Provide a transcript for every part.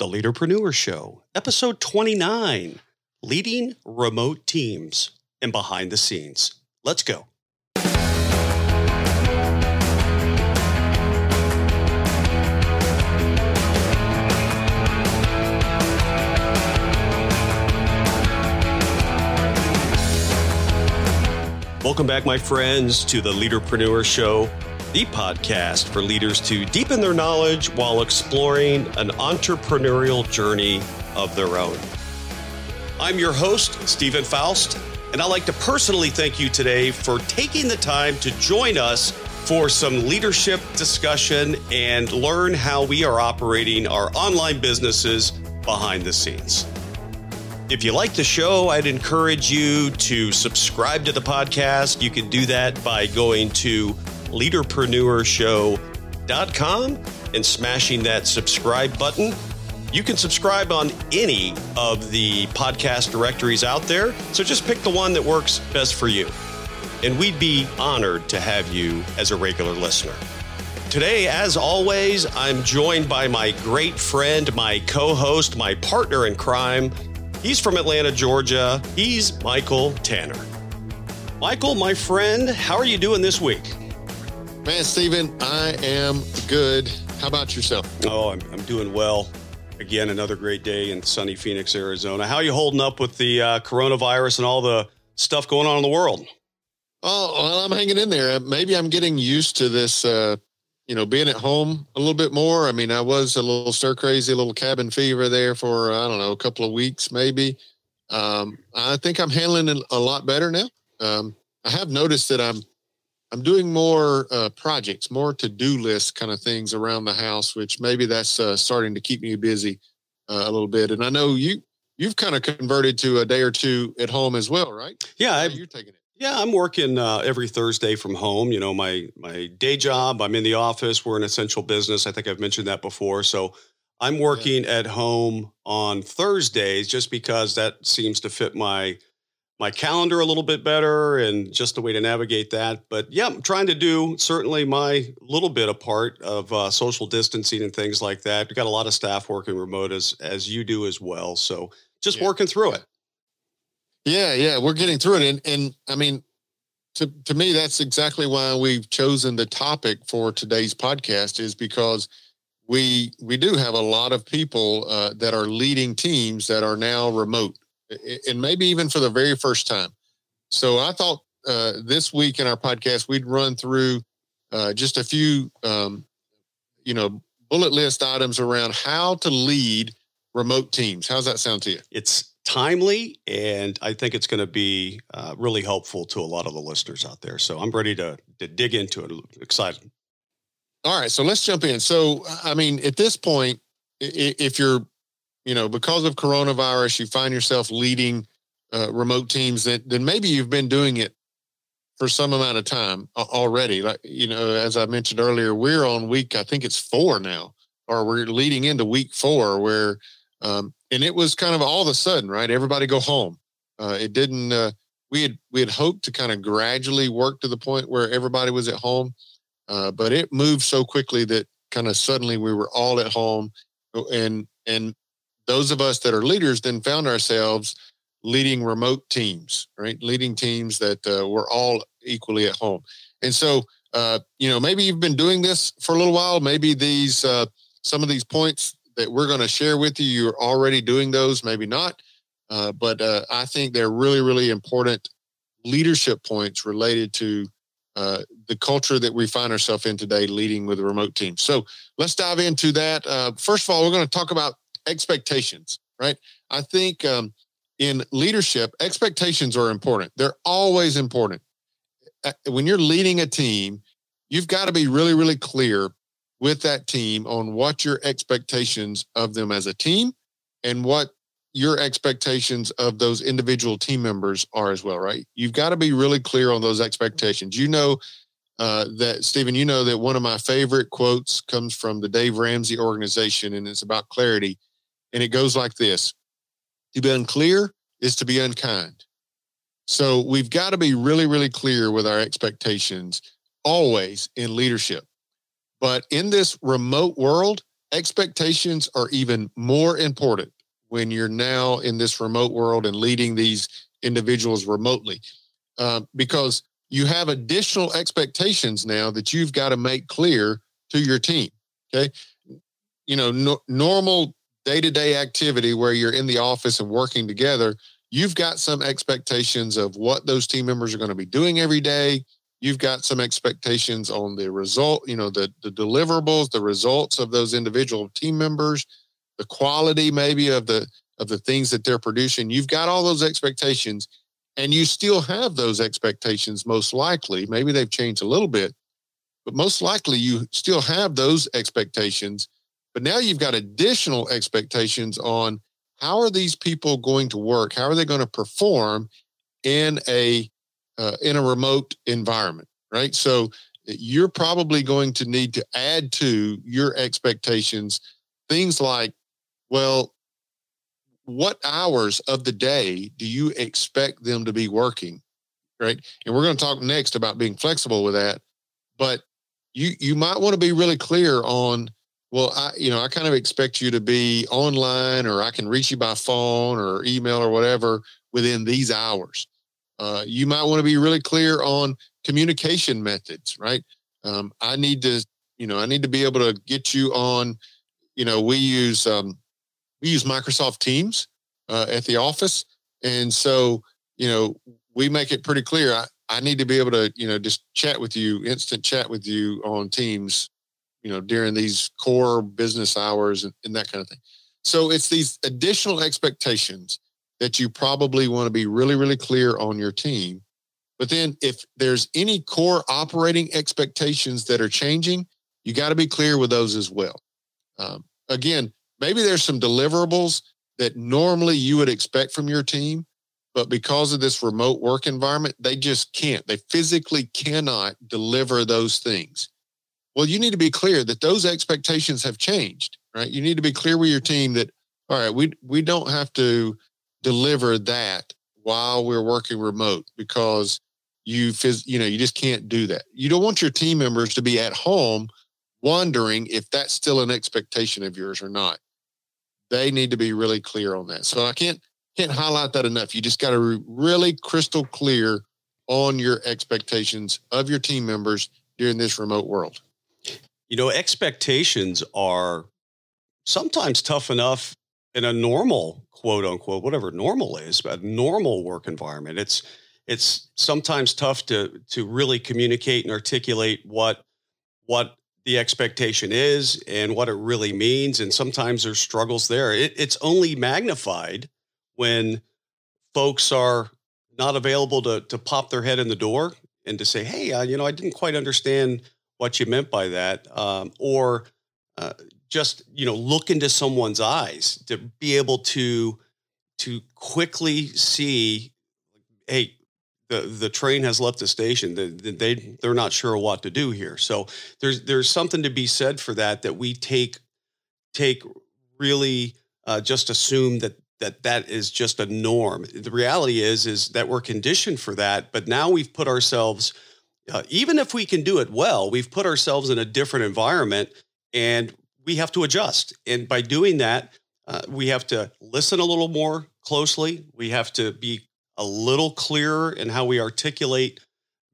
The Leaderpreneur Show, episode 29 Leading Remote Teams and Behind the Scenes. Let's go. Welcome back, my friends, to the Leaderpreneur Show, the podcast for leaders to deepen their knowledge while exploring an entrepreneurial journey of their own. I'm your host, Steven Foust, and I'd like to personally thank you today for taking the time to join us for some leadership discussion and learn how we are operating our online businesses behind the scenes. If you like the show, I'd encourage you to subscribe to the podcast. You can do that by going to leaderpreneurshow.com and smashing that subscribe button. You can subscribe on any of the podcast directories out there. So just pick the one that works best for you. And we'd be honored to have you as a regular listener. Today, as always, I'm joined by my great friend, my co host, my partner in crime, He's from Atlanta, Georgia. He's Michael Tanner. Michael, my friend, how are you doing this week? Man, Steven, I am good. How about yourself? Oh, I'm, I'm doing well. Again, another great day in sunny Phoenix, Arizona. How are you holding up with the uh, coronavirus and all the stuff going on in the world? Oh, well, I'm hanging in there. Maybe I'm getting used to this uh, you know, being at home a little bit more. I mean, I was a little stir crazy, a little cabin fever there for, I don't know, a couple of weeks maybe. Um, I think I'm handling it a lot better now. Um, I have noticed that I'm, I'm doing more uh, projects, more to-do list kind of things around the house, which maybe that's uh, starting to keep me busy uh, a little bit. And I know you, you've kind of converted to a day or two at home as well, right? Yeah, you're taking it. Yeah, I'm working uh, every Thursday from home. You know, my my day job, I'm in the office. We're an essential business. I think I've mentioned that before. So I'm working yeah. at home on Thursdays just because that seems to fit my my calendar a little bit better and just a way to navigate that. But yeah, I'm trying to do certainly my little bit of part of uh, social distancing and things like that. We've got a lot of staff working remote as as you do as well. So just yeah. working through it. Yeah, yeah, we're getting through it, and and I mean, to to me, that's exactly why we've chosen the topic for today's podcast is because we we do have a lot of people uh, that are leading teams that are now remote, and maybe even for the very first time. So I thought uh, this week in our podcast we'd run through uh, just a few, um, you know, bullet list items around how to lead remote teams. How's that sound to you? It's timely, and I think it's going to be uh, really helpful to a lot of the listeners out there. So I'm ready to, to dig into it. Excited. All right, so let's jump in. So, I mean, at this point, if you're, you know, because of coronavirus, you find yourself leading uh, remote teams, that then maybe you've been doing it for some amount of time already. Like, you know, as I mentioned earlier, we're on week, I think it's four now, or we're leading into week four, where um, and it was kind of all of a sudden, right? Everybody go home. Uh, it didn't. Uh, we had we had hoped to kind of gradually work to the point where everybody was at home, uh, but it moved so quickly that kind of suddenly we were all at home, and and those of us that are leaders then found ourselves leading remote teams, right? Leading teams that uh, were all equally at home, and so uh, you know maybe you've been doing this for a little while. Maybe these uh, some of these points that we're going to share with you. You're already doing those, maybe not, uh, but uh, I think they're really, really important leadership points related to uh, the culture that we find ourselves in today, leading with a remote team. So let's dive into that. First of all, we're going to talk about expectations, right? I think um, in leadership, expectations are important. They're always important. When you're leading a team, you've got to be really, really clear with that team on what your expectations of them as a team and what your expectations of those individual team members are as well, right? You've got to be really clear on those expectations. You know uh, that, Steven, you know that one of my favorite quotes comes from the Dave Ramsey organization, and it's about clarity. And it goes like this To be unclear is to be unkind. So we've got to be really, really clear with our expectations always in leadership. But in this remote world, expectations are even more important when you're now in this remote world and leading these individuals remotely uh, because you have additional expectations now that you've got to make clear to your team. Okay. You know, no, normal day to day activity where you're in the office and working together, you've got some expectations of what those team members are going to be doing every day. You've got some expectations on the result, you know, the, the deliverables, the results of those individual team members, the quality maybe of the of the things that they're producing. You've got all those expectations and you still have those expectations most likely. Maybe they've changed a little bit, but most likely you still have those expectations. But now you've got additional expectations on how are these people going to work? How are they going to perform in a uh, in a remote environment, right? So you're probably going to need to add to your expectations things like, well, what hours of the day do you expect them to be working? Right. And we're going to talk next about being flexible with that. But you you might want to be really clear on, well, I, you know, I kind of expect you to be online or I can reach you by phone or email or whatever within these hours. Uh, you might want to be really clear on communication methods, right? Um, I need to, you know, I need to be able to get you on, you know, we use um, we use Microsoft Teams uh, at the office, and so you know we make it pretty clear. I, I need to be able to you know just chat with you, instant chat with you on Teams, you know during these core business hours and, and that kind of thing. So it's these additional expectations that you probably want to be really really clear on your team. But then if there's any core operating expectations that are changing, you got to be clear with those as well. Um, again, maybe there's some deliverables that normally you would expect from your team, but because of this remote work environment, they just can't. They physically cannot deliver those things. Well, you need to be clear that those expectations have changed, right? You need to be clear with your team that, all right, we, we don't have to deliver that while we're working remote because you phys- you know you just can't do that. You don't want your team members to be at home wondering if that's still an expectation of yours or not they need to be really clear on that. So I can't can't highlight that enough. You just got to be really crystal clear on your expectations of your team members during this remote world. You know, expectations are sometimes tough enough in a normal quote unquote whatever normal is, but normal work environment. It's it's sometimes tough to to really communicate and articulate what what the expectation is and what it really means. And sometimes there's struggles there. It, it's only magnified when folks are not available to, to pop their head in the door and to say, hey, uh, you know, I didn't quite understand what you meant by that. Um, or uh, just, you know, look into someone's eyes to be able to to quickly see, hey, the the train has left the station. They, they they're not sure what to do here. So there's there's something to be said for that. That we take take really uh, just assume that that that is just a norm. The reality is is that we're conditioned for that. But now we've put ourselves, uh, even if we can do it well, we've put ourselves in a different environment, and we have to adjust. And by doing that, uh, we have to listen a little more closely. We have to be a little clearer in how we articulate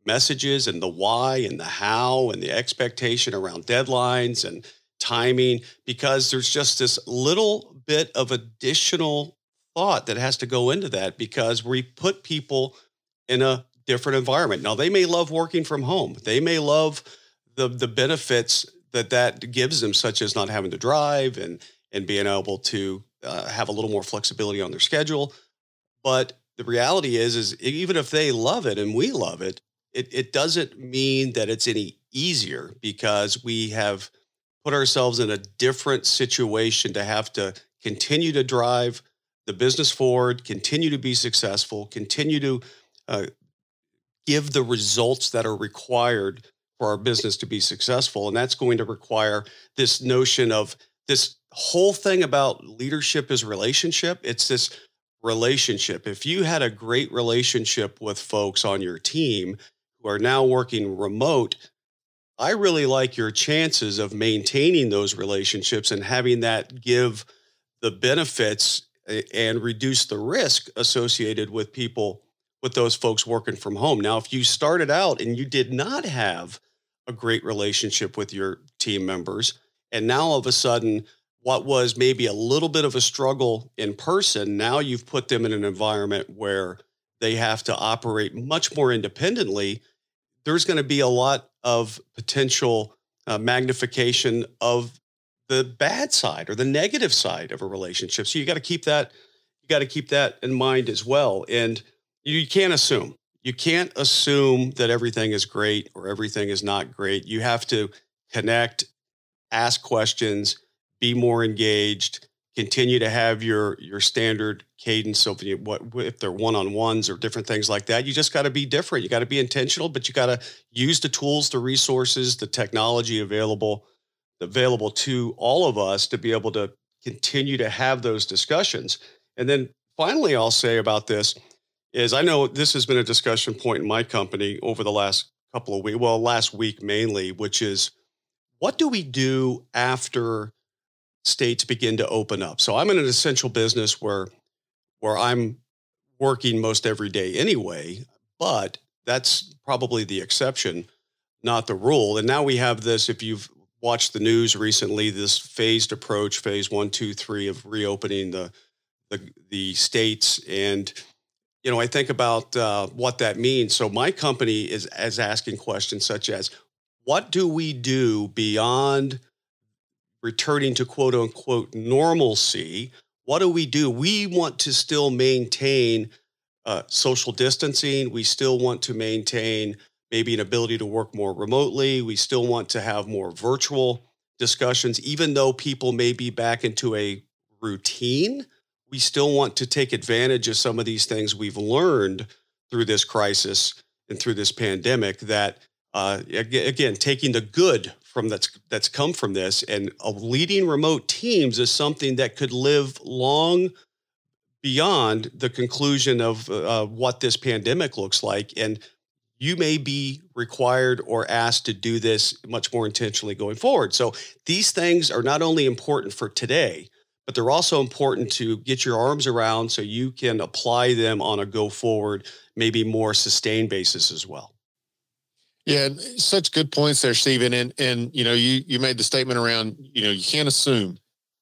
messages and the why and the how and the expectation around deadlines and timing because there's just this little bit of additional thought that has to go into that because we put people in a different environment. Now they may love working from home. They may love the the benefits that that gives them such as not having to drive and and being able to uh, have a little more flexibility on their schedule. But the reality is is even if they love it and we love it, it it doesn't mean that it's any easier because we have put ourselves in a different situation to have to continue to drive the business forward, continue to be successful, continue to uh, give the results that are required for our business to be successful. And that's going to require this notion of this whole thing about leadership is relationship. It's this relationship. If you had a great relationship with folks on your team who are now working remote, I really like your chances of maintaining those relationships and having that give the benefits and reduce the risk associated with people with those folks working from home. Now, if you started out and you did not have a great relationship with your team members, and now all of a sudden, what was maybe a little bit of a struggle in person, now you've put them in an environment where they have to operate much more independently. There's going to be a lot of potential uh, magnification of the bad side or the negative side of a relationship. So you got to keep that you got to keep that in mind as well. And you can't assume. You can't assume that everything is great or everything is not great. You have to connect, ask questions, be more engaged, continue to have your your standard cadence of what if they're one-on-ones or different things like that you just got to be different you got to be intentional but you got to use the tools the resources the technology available available to all of us to be able to continue to have those discussions and then finally i'll say about this is i know this has been a discussion point in my company over the last couple of weeks well last week mainly which is what do we do after states begin to open up. So I'm in an essential business where where I'm working most every day anyway, but that's probably the exception, not the rule. And now we have this, if you've watched the news recently, this phased approach, phase one, two, three of reopening the the, the states. And, you know, I think about uh, what that means. So my company is as asking questions such as, what do we do beyond returning to quote unquote normalcy, what do we do? We want to still maintain uh, social distancing. We still want to maintain maybe an ability to work more remotely. We still want to have more virtual discussions, even though people may be back into a routine. We still want to take advantage of some of these things we've learned through this crisis and through this pandemic that uh, again, taking the good from that's that's come from this and leading remote teams is something that could live long beyond the conclusion of uh, what this pandemic looks like. And you may be required or asked to do this much more intentionally going forward. So these things are not only important for today but they're also important to get your arms around so you can apply them on a go forward maybe more sustained basis as well yeah, such good points there, Steven. And and you know, you you made the statement around you know you can't assume,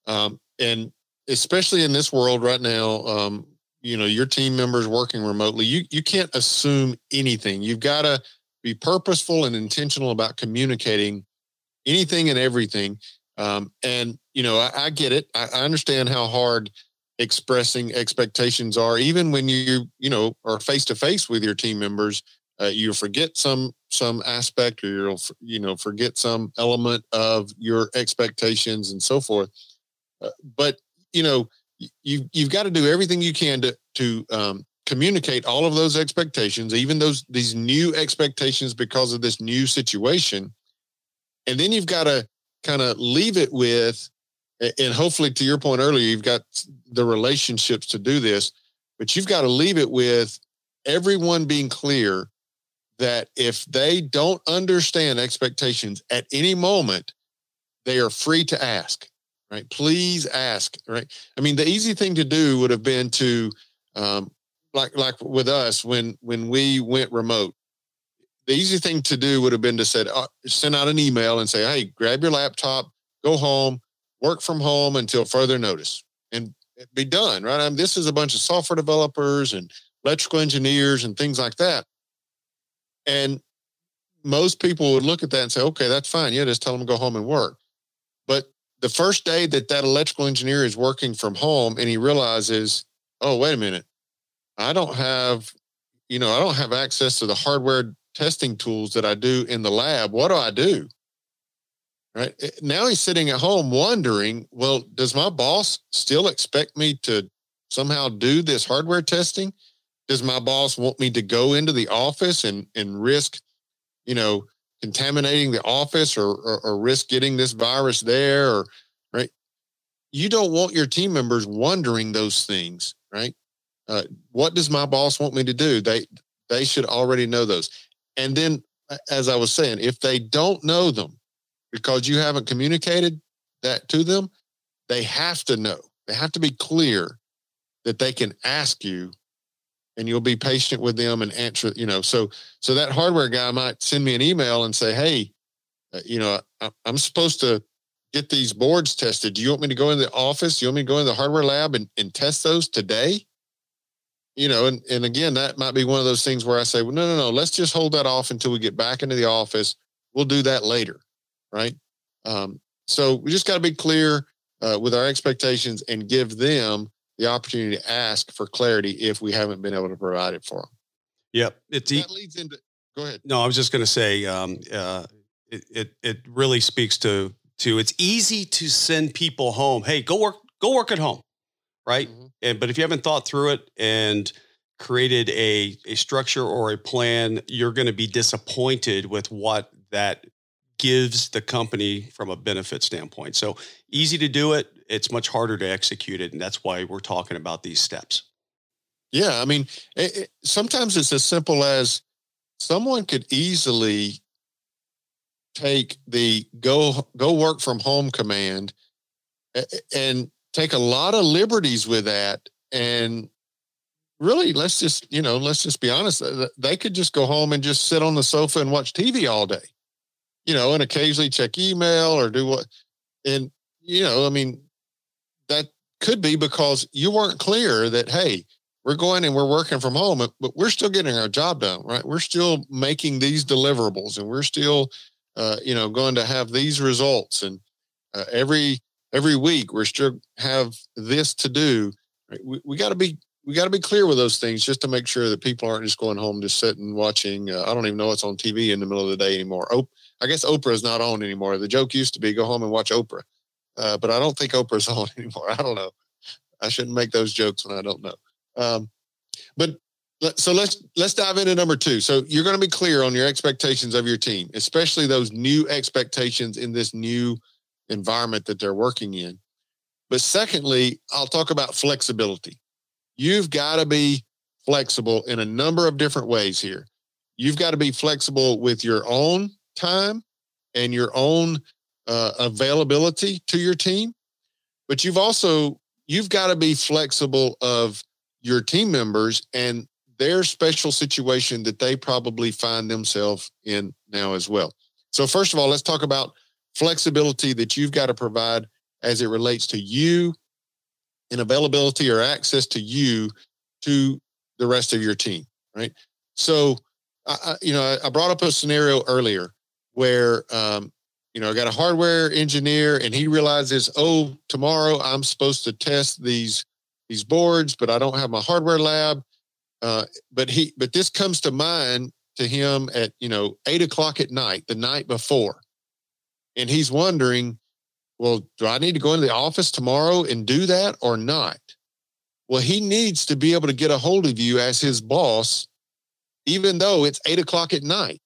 um, and especially in this world right now, um, you know, your team members working remotely, you you can't assume anything. You've got to be purposeful and intentional about communicating anything and everything. Um, and you know, I, I get it. I, I understand how hard expressing expectations are, even when you you know are face to face with your team members uh, you forget some some aspect or you'll you know forget some element of your expectations and so forth uh, but you know you you've got to do everything you can to to um, communicate all of those expectations even those these new expectations because of this new situation and then you've got to kind of leave it with and hopefully to your point earlier you've got the relationships to do this but you've got to leave it with everyone being clear that if they don't understand expectations at any moment, they are free to ask, right? Please ask, right? I mean, the easy thing to do would have been to, um, like like with us when when we went remote. The easy thing to do would have been to said, uh, send out an email and say, "Hey, grab your laptop, go home, work from home until further notice," and be done, right? I mean, this is a bunch of software developers and electrical engineers and things like that. And most people would look at that and say, okay, that's fine. Yeah, just tell them to go home and work. But the first day that that electrical engineer is working from home and he realizes, oh, wait a minute, I don't have, you know, I don't have access to the hardware testing tools that I do in the lab. What do I do? Right eh, now he's sitting at home wondering, well, does my boss still expect me to somehow do this hardware testing? does my boss want me to go into the office and and risk you know contaminating the office or, or, or risk getting this virus there or right you don't want your team members wondering those things right uh, what does my boss want me to do they they should already know those and then as I was saying, if they don't know them because you haven't communicated that to them, they have to know. They have to be clear that they can ask you and you'll be patient with them and answer, you know. So so that hardware guy might send me an email and say, "Hey, uh, you know, I, I'm supposed to get these boards tested. Do you want me to go in the office? Do you want me to go in the hardware lab and, and test those today?" You know, and, and again, that might be one of those things where I say, well, no, no, no, let's just hold that off until we get back into the office. We'll do that later. Right. Um, so we just got to be clear uh, with our expectations and give them the opportunity to ask for clarity if we haven't been able to provide it for them. Yep. It's that leads into, go ahead. No, I was just going to say, um, uh, it, it, it really speaks to, to, it's easy to send people home. Hey, go work, go work at home right? Mm-hmm. And but if you haven't thought through it and created a a structure or a plan, you're going to be disappointed with what that gives the company from a benefit standpoint. So easy to do it, it's much harder to execute it, and that's why we're talking about these steps. Yeah, I mean, it, it, sometimes it's as simple as someone could easily take the go go work from home command and take a lot of liberties with that and really let's just you know let's just be honest they could just go home and just sit on the sofa and watch tv all day you know and occasionally check email or do what and you know i mean that could be because you weren't clear that hey we're going and we're working from home but we're still getting our job done right? We're still making these deliverables and we're still uh, you know going to have these results. And uh, every every week we're still have this to do. We, we got to be we got to be clear with those things just to make sure that people aren't just going home just sitting watching. Uh, I don't even know what's on TV in the middle of the day anymore. Oh, I guess Oprah is not on anymore. The joke used to be go home and watch Oprah, uh, but I don't think Oprah's on anymore. I don't know. I shouldn't make those jokes when I don't know. Um, but so let's let's dive into number two. So you're going to be clear on your expectations of your team, especially those new expectations in this new environment that they're working in. But secondly, I'll talk about flexibility. You've got to be flexible in a number of different ways here. You've got to be flexible with your own time and your own uh, availability to your team. But you've also you've got to be flexible of your team members and their special situation that they probably find themselves in now as well. So first of all, let's talk about flexibility that you've got to provide as it relates to you and availability or access to you to the rest of your team, right? So, I, you know, I brought up a scenario earlier where, um, you know, I got a hardware engineer and he realizes, oh, tomorrow I'm supposed to test these these boards, but I don't have my hardware lab. Uh, but he, but this comes to mind to him at you know eight o'clock at night, the night before, and he's wondering, well, do I need to go into the office tomorrow and do that or not? Well, he needs to be able to get a hold of you as his boss, even though it's eight o'clock at night.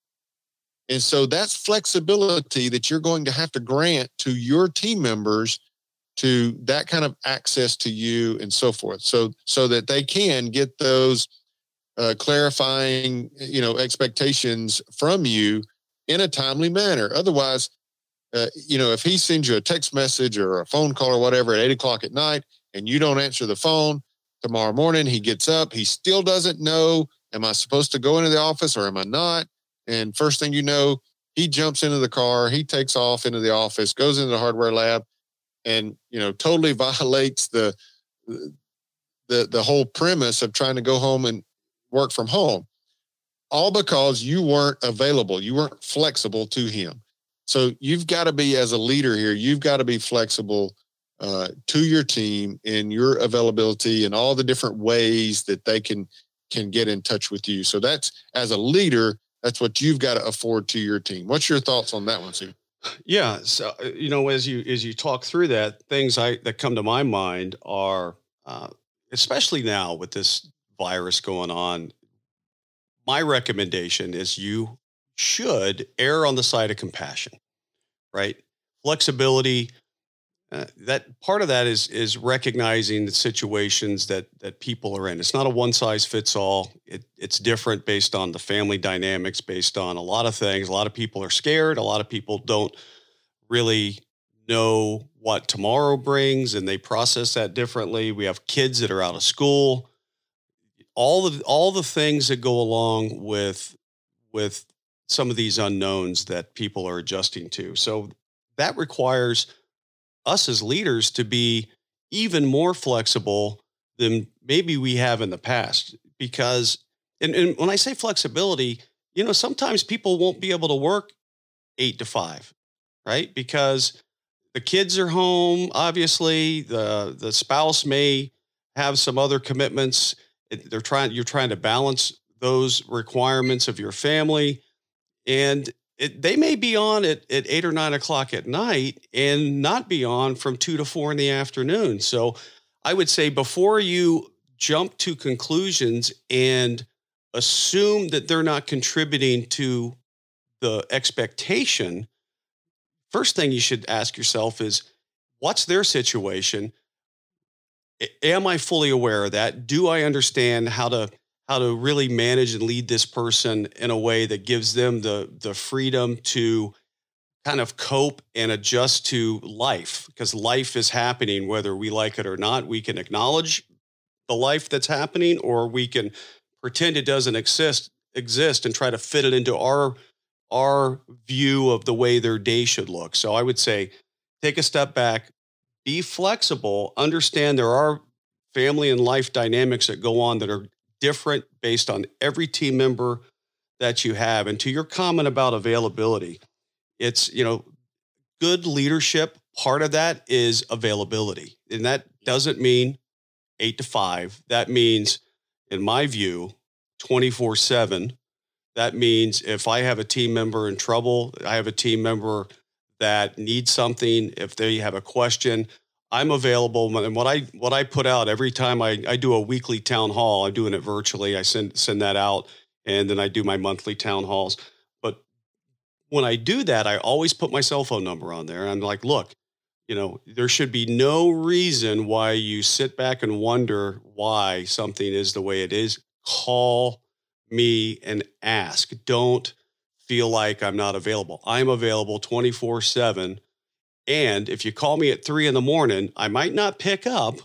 And so that's flexibility that you're going to have to grant to your team members to that kind of access to you and so forth. So so that they can get those uh, clarifying, you know, expectations from you in a timely manner. Otherwise, uh, you know, if he sends you a text message or a phone call or whatever at eight o'clock at night and you don't answer the phone tomorrow morning, he gets up, he still doesn't know, am I supposed to go into the office or am I not? And first thing you know, he jumps into the car, he takes off into the office, goes into the hardware lab, and you know, totally violates the the the whole premise of trying to go home and work from home. All because you weren't available, you weren't flexible to him. So you've got to be as a leader here, you've got to be flexible uh, to your team in your availability and all the different ways that they can can get in touch with you. So that's as a leader, that's what you've got to afford to your team. What's your thoughts on that one, Steve? Yeah, so uh, you know, as you as you talk through that, things I that come to my mind are, uh, especially now with this virus going on. My recommendation is you should err on the side of compassion, right? Flexibility, uh, that part of that is is recognizing the situations that that people are in. It's not a one size fits all. It, it's different based on the family dynamics, based on a lot of things. A lot of people are scared. A lot of people don't really know what tomorrow brings, and they process that differently. We have kids that are out of school. All the all the things that go along with with some of these unknowns that people are adjusting to. So that requires us as leaders to be even more flexible than maybe we have in the past. Because, and, and when I say flexibility, you know, sometimes people won't be able to work eight to five, right? Because the kids are home, obviously, the, the spouse may have some other commitments. They're trying, you're trying to balance those requirements of your family. And it, they may be on at, at eight or nine o'clock at night and not be on from two to four in the afternoon. So I would say before you jump to conclusions and assume that they're not contributing to the expectation, first thing you should ask yourself is what's their situation? Am I fully aware of that? Do I understand how to how to really manage and lead this person in a way that gives them the the freedom to kind of cope and adjust to life. Because life is happening whether we like it or not we can acknowledge the life that's happening or we can pretend it doesn't exist exist and try to fit it into our our view of the way their day should look. So i would say take a step back be flexible understand there are family and life dynamics that go on that are different based on every team member that you have. And to your comment about availability, it's, you know, good leadership, part of that is availability. And that doesn't mean eight to five. That means, in my view, 24 7. That means if I have a team member in trouble, I have a team member that needs something, if they have a question, I'm available. And what I what I put out every time I, I do a weekly town hall, I'm doing it virtually. I send send that out, and then I do my monthly town halls. But when I do that, I always put my cell phone number on there. I'm like, look, you know, there should be no reason why you sit back and wonder why something is the way it is. Call me and ask. Don't feel like I'm not available. I'm available 24 7 and if you call me at three in the morning, I might not pick up,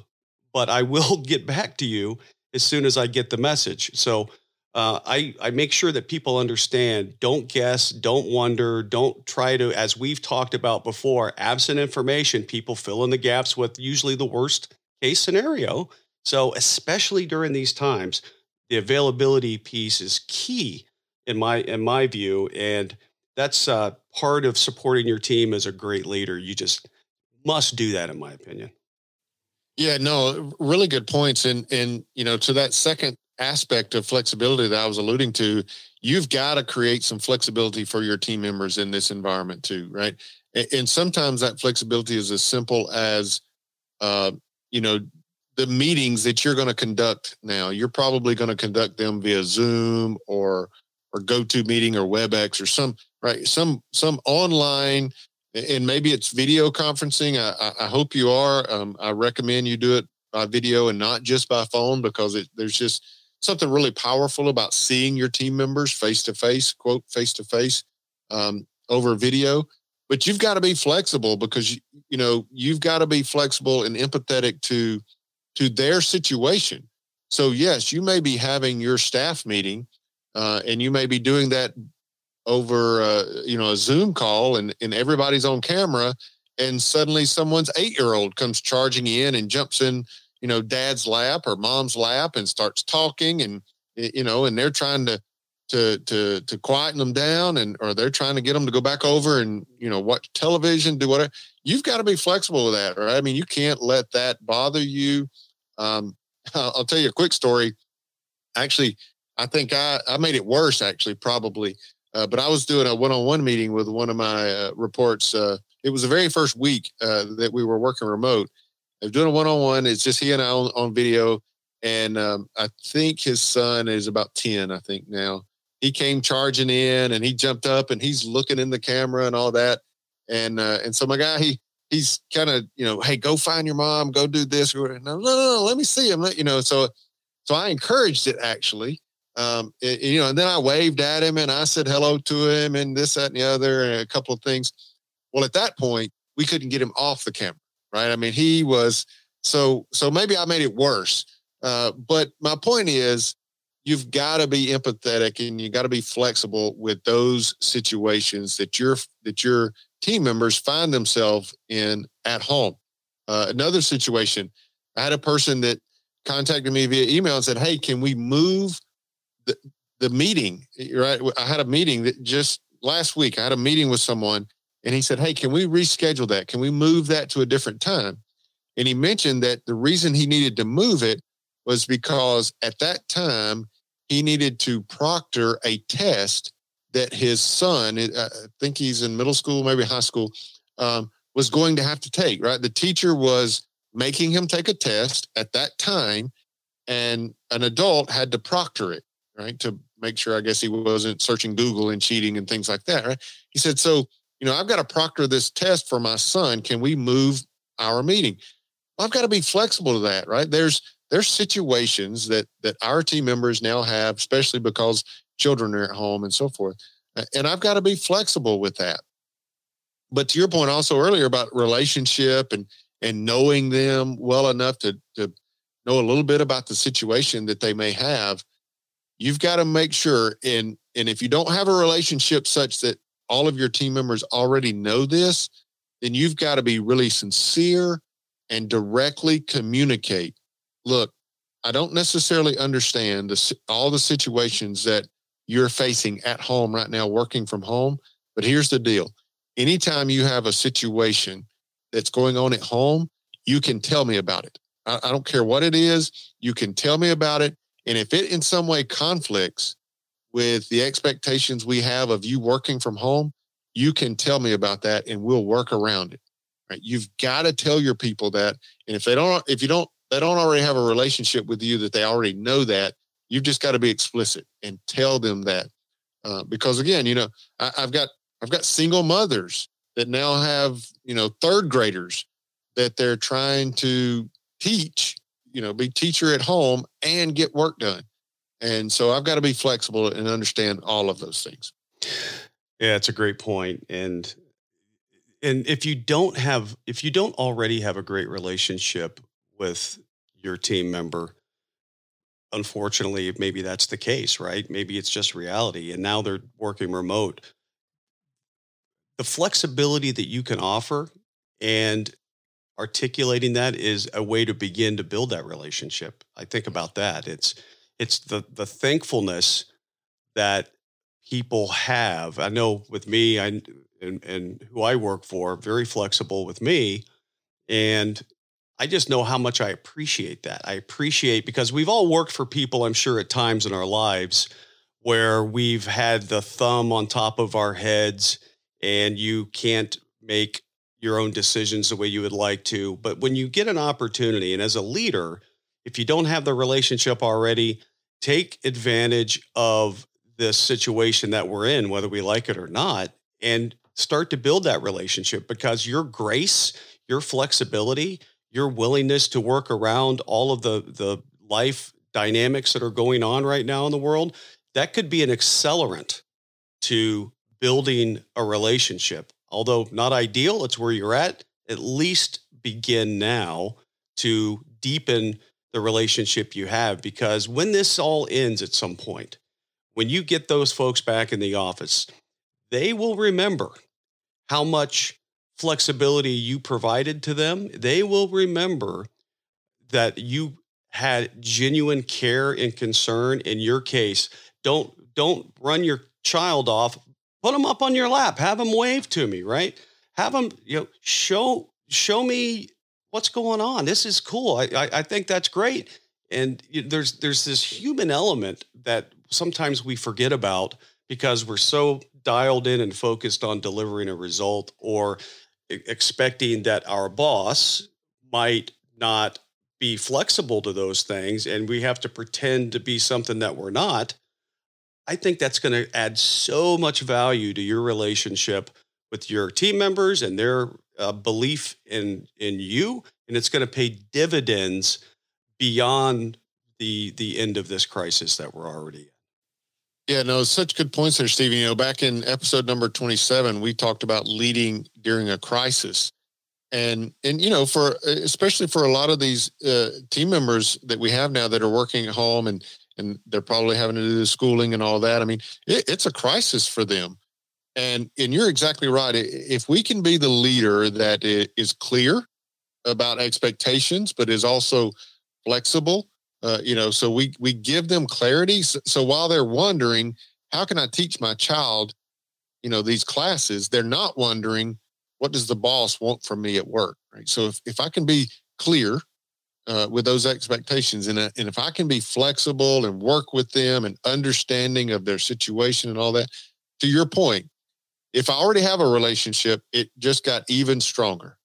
but I will get back to you as soon as I get the message. So uh, I, I make sure that people understand don't guess, don't wonder, don't try to, as we've talked about before, absent information, people fill in the gaps with usually the worst case scenario. So, especially during these times, the availability piece is key in my in my view. And that's uh, part of supporting your team as a great leader. You just must do that, in my opinion. Yeah, no, really good points. And and you know, to that second aspect of flexibility that I was alluding to, you've got to create some flexibility for your team members in this environment too, right? And, and sometimes that flexibility is as simple as, uh, you know, the meetings that you're going to conduct now. You're probably going to conduct them via Zoom or or GoToMeeting or WebEx or some right? Some some online and maybe it's video conferencing. I, I hope you are. Um, i recommend you do it by video and not just by phone because it, there's just something really powerful about seeing your team members face to face quote face to face over video. But you've got to be flexible because you, you know you've got to be flexible and empathetic to to their situation. So yes you may be having your staff meeting uh, and you may be doing that over uh, you know a zoom call and, and everybody's on camera and suddenly someone's eight year old comes charging in and jumps in you know dad's lap or mom's lap and starts talking and you know and they're trying to to to to quieten them down and or they're trying to get them to go back over and you know watch television do whatever. You've got to be flexible with that right? I mean you can't let that bother you. Um i'll tell you a quick story. Actually i think i i made it worse actually probably uh, but I was doing a one-on-one meeting with one of my uh, reports. Uh, it was the very first week uh, that we were working remote. I was doing a one-on-one. It's just he and I on, on video, and um, I think his son is about ten. I think now he came charging in, and he jumped up, and he's looking in the camera and all that. And uh, and so my guy he he's kind of you know, hey, go find your mom, go do this. No, no, no, let me see him. Let, you know, so so I encouraged it actually. Um, it, you know, and then I waved at him and I said hello to him and this, that, and the other, and a couple of things. Well, at that point, we couldn't get him off the camera, right? I mean, he was so so maybe I made it worse. Uh, but my point is, you've got to be empathetic and you got to be flexible with those situations that your that your team members find themselves in at home. Uh, another situation, I had a person that contacted me via email and said, "Hey, can we move the meeting?" Right, I had a meeting that just last week. I had a meeting with someone, and he said, "Hey, can we reschedule that? Can we move that to a different time?" And he mentioned that the reason he needed to move it was because at that time he needed to proctor a test that his son, uh, I think he's in middle school, maybe high school, um, was going to have to take, right? The teacher was making him take a test at that time, and an adult had to proctor it, right? To make sure, I guess he wasn't searching Google and cheating and things like that, right? He said, So, you know, I've got to proctor this test for my son. Can we move our meeting? I've got to be flexible to that, right? There's there's situations that that our team members now have, especially because children are at home and so forth. Uh, and I've got to be flexible with that. But to your point also earlier about relationship and and knowing them well enough to to know a little bit about the situation that they may have, you've got to make sure and and if you don't have a relationship such that all of your team members already know this, then you've got to be really sincere and directly communicate look, I don't necessarily understand the, all the situations that you're facing at home right now, working from home. But here's the deal anytime you have a situation that's going on at home, you can tell me about it. I, I don't care what it is, you can tell me about it. And if it in some way conflicts with the expectations we have of you working from home, you can tell me about that and we'll work around it. Right? You've got to tell your people that. And if they don't, if you don't they don't already have a relationship with you that they already know that you've just got to be explicit and tell them that uh, because again you know I, i've got i've got single mothers that now have you know third graders that they're trying to teach you know be teacher at home and get work done and so i've got to be flexible and understand all of those things yeah it's a great point and and if you don't have if you don't already have a great relationship with your team member. Unfortunately, maybe that's the case, right? Maybe it's just reality. And now they're working remote. The flexibility that you can offer and articulating that is a way to begin to build that relationship. I think about that. It's it's the the thankfulness that people have. I know with me, I and, and who I work for, very flexible with me. And I just know how much I appreciate that. I appreciate because we've all worked for people, I'm sure, at times in our lives where we've had the thumb on top of our heads and you can't make your own decisions the way you would like to. But when you get an opportunity, and as a leader, if you don't have the relationship already, take advantage of this situation that we're in, whether we like it or not, and start to build that relationship because your grace, your flexibility, your willingness to work around all of the the life dynamics that are going on right now in the world, that could be an accelerant to building a relationship. Although not ideal, it's where you're at. At least begin now to deepen the relationship you have because when this all ends at some point, when you get those folks back in the office, they will remember how much flexibility you provided to them, they will remember that you had genuine care and concern in your case. Don't don't run your child off. Put them up on your lap. Have them wave to me, right? Have them, you know, show show me what's going on. This is cool. I I, I think that's great. And there's there's this human element that sometimes we forget about because we're so dialed in and focused on delivering a result or expecting that our boss might not be flexible to those things and we have to pretend to be something that we're not, I think that's going to add so much value to your relationship with your team members and their a belief in in you, and it's going to pay dividends beyond the the end of this crisis that we're already in. Yeah, no, such good points there, Steven. You know, back in episode number 27, we talked about leading during a crisis. And, and you know, for especially for a lot of these uh, team members that we have now that are working at home and, and they're probably having to do the schooling and all that. I mean, it, it's a crisis for them. And, and you're exactly right. If we can be the leader that is clear about expectations, but is also flexible uh, you know, so we we give them clarity. So, so while they're wondering, how can I teach my child, you know, these classes, they're not wondering what does the boss want from me at work, right? So if if I can be clear uh, with those expectations, and, uh, and if I can be flexible and work with them and understanding of their situation and all that, to your point, if I already have a relationship, it just got even stronger.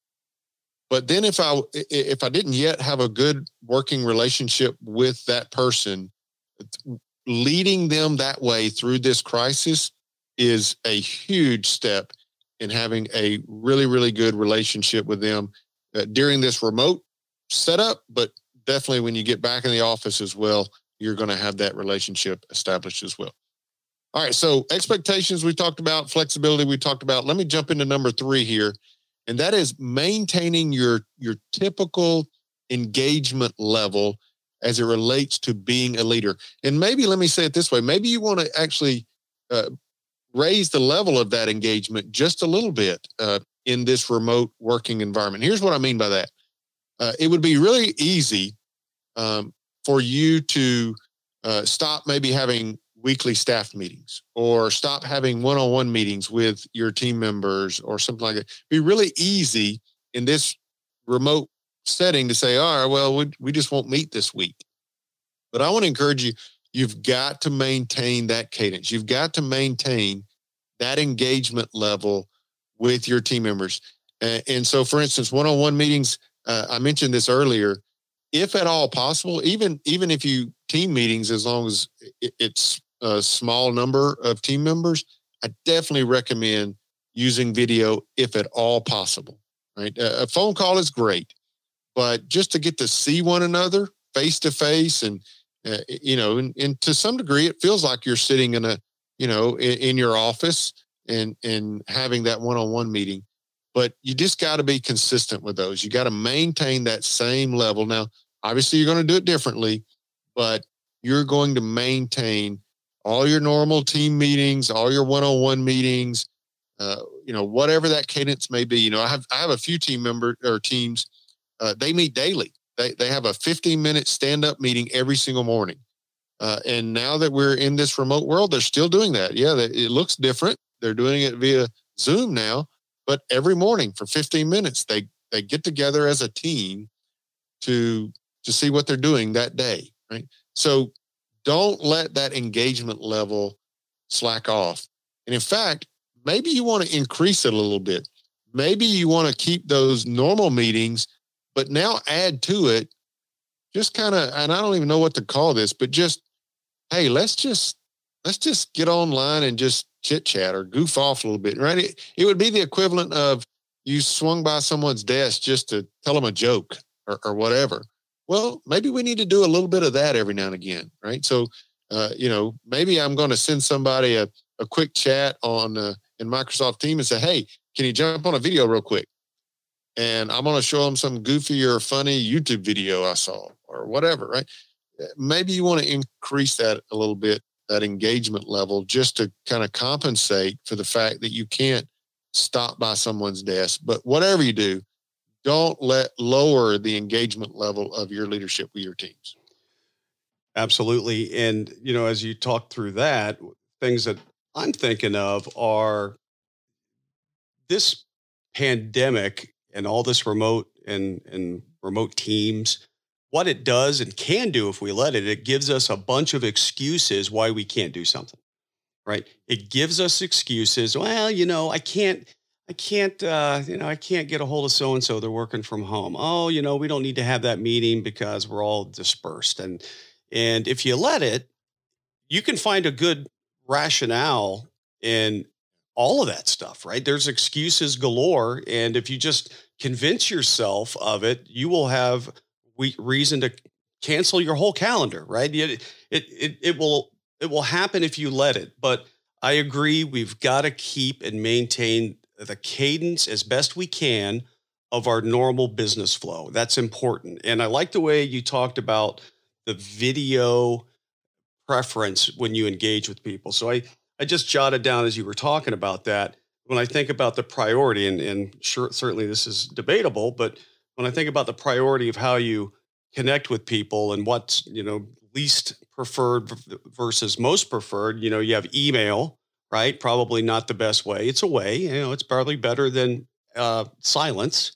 But then if I if I didn't yet have a good working relationship with that person, leading them that way through this crisis is a huge step in having a really really good relationship with them uh, during this remote setup, but definitely when you get back in the office as well, you're going to have that relationship established as well. All right, so expectations we talked about, flexibility we talked about. Let me jump into number 3 here and that is maintaining your your typical engagement level as it relates to being a leader. And maybe let me say it this way: maybe you want to actually uh, raise the level of that engagement just a little bit uh, in this remote working environment. Here's what I mean by that: uh, it would be really easy um, for you to uh, stop maybe having weekly staff meetings or stop having one-on-one meetings with your team members or something like that. It'd be really easy in this remote setting to say, all right, well, we, we just won't meet this week. But I want to encourage you, you've got to maintain that cadence. You've got to maintain that engagement level with your team members. Uh, and so, for instance, one-on-one meetings, uh, I mentioned this earlier, if at all possible, even even if you team meetings, as long as it's a small number of team members, I definitely recommend using video if at all possible. Right, a phone call is great, but just to get to see one another face to face, and uh, you know, and, and, to some degree, it feels like you're sitting in a, you know, in, in your office and and having that one-on-one meeting. But you just got to be consistent with those. You got to maintain that same level. Now, obviously, you're going to do it differently, but you're going to maintain all your normal team meetings, all your one-on-one meetings, uh, you know, whatever that cadence may be. You know, I have I have a few team member or teams, uh, they meet daily. They they have a 15 minute stand up meeting every single morning. Uh, and now that we're in this remote world, they're still doing that. Yeah, they, it looks different. They're doing it via Zoom now, but every morning for 15 minutes, they they get together as a team to to see what they're doing that day. Right. So don't let that engagement level slack off. And in fact, maybe you want to increase it a little bit. Maybe you want to keep those normal meetings, but now add to it just kind of, and I don't even know what to call this, but just, hey, let's just, let's just get online and just chit chat or goof off a little bit, right? It, it would be the equivalent of you swung by someone's desk just to tell them a joke or, or whatever. Well, maybe we need to do a little bit of that every now and again, right? So, uh, you know, maybe I'm going to send somebody a, a quick chat on uh, in Microsoft Team and say, "Hey, can you jump on a video real quick?" And I'm going to show them some goofy or funny YouTube video I saw or whatever, right? Uh, maybe you want to increase that a little bit, that engagement level, just to kind of compensate for the fact that you can't stop by someone's desk. But whatever you do, don't let lower the engagement level of your leadership with your teams. Absolutely. And, you know, as you talk through that, things that I'm thinking of are this pandemic and all this remote and, and remote teams, what it does and can do if we let it, it gives us a bunch of excuses why we can't do something, right? It gives us excuses. Well, you know, I can't, I can't, uh, you know, I can't get a hold of so and so. They're working from home. Oh, you know, we don't need to have that meeting because we're all dispersed. And and if you let it, you can find a good rationale in all of that stuff, right? There's excuses galore. And if you just convince yourself of it, you will have we, reason to cancel your whole calendar, right? It, it, it, it will, it will happen if you let it. But I agree. We've got to keep and maintain the cadence as best we can of our normal business flow. That's important. And I like the way you talked about the video preference when you engage with people. So I, I just jotted down as you were talking about that. When I think about the priority, and, and sure, certainly this is debatable, but when I think about the priority of how you connect with people and what's you know least preferred versus most preferred, you know, you have email, right? Probably not the best way. It's a way, you know, it's probably better than uh, silence.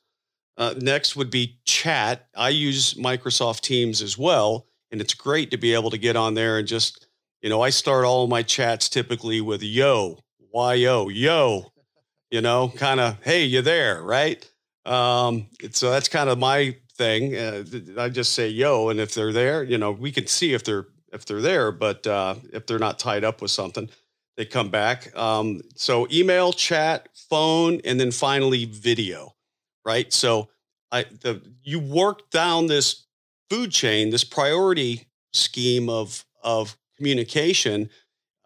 Uh, next would be chat. I use Microsoft Teams as well, and it's great to be able to get on there and just you know, I start all my chats typically with yo, yo, yo, you know, kind of, hey, you there, right? Um, so that's kind of my thing. Uh, I just say yo, and if they're there, you know, we can see if they're if they're there, but uh, if they're not tied up with something, they come back. Um, so email, chat, phone, and then finally video, right? So I the you work down this food chain, this priority scheme of of communication,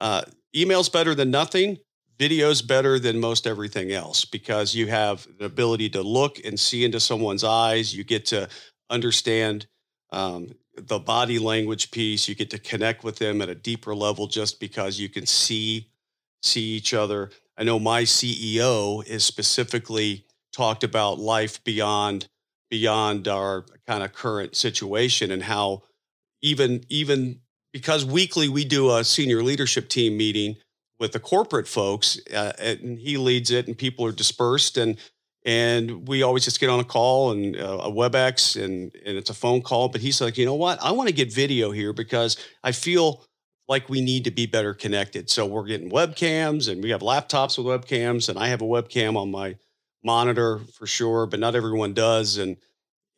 uh, email's better than nothing. Video's better than most everything else because you have the ability to look and see into someone's eyes. You get to understand um, the body language piece. You get to connect with them at a deeper level just because you can see see each other. I know my CEO is specifically talked about life beyond beyond our kind of current situation and how even even because weekly we do a senior leadership team meeting with the corporate folks, uh, and he leads it, and people are dispersed, and and we always just get on a call and uh, a WebEx, and and it's a phone call. But he's like, you know what? I want to get video here because I feel like we need to be better connected. So we're getting webcams, and we have laptops with webcams, and I have a webcam on my monitor for sure, but not everyone does, and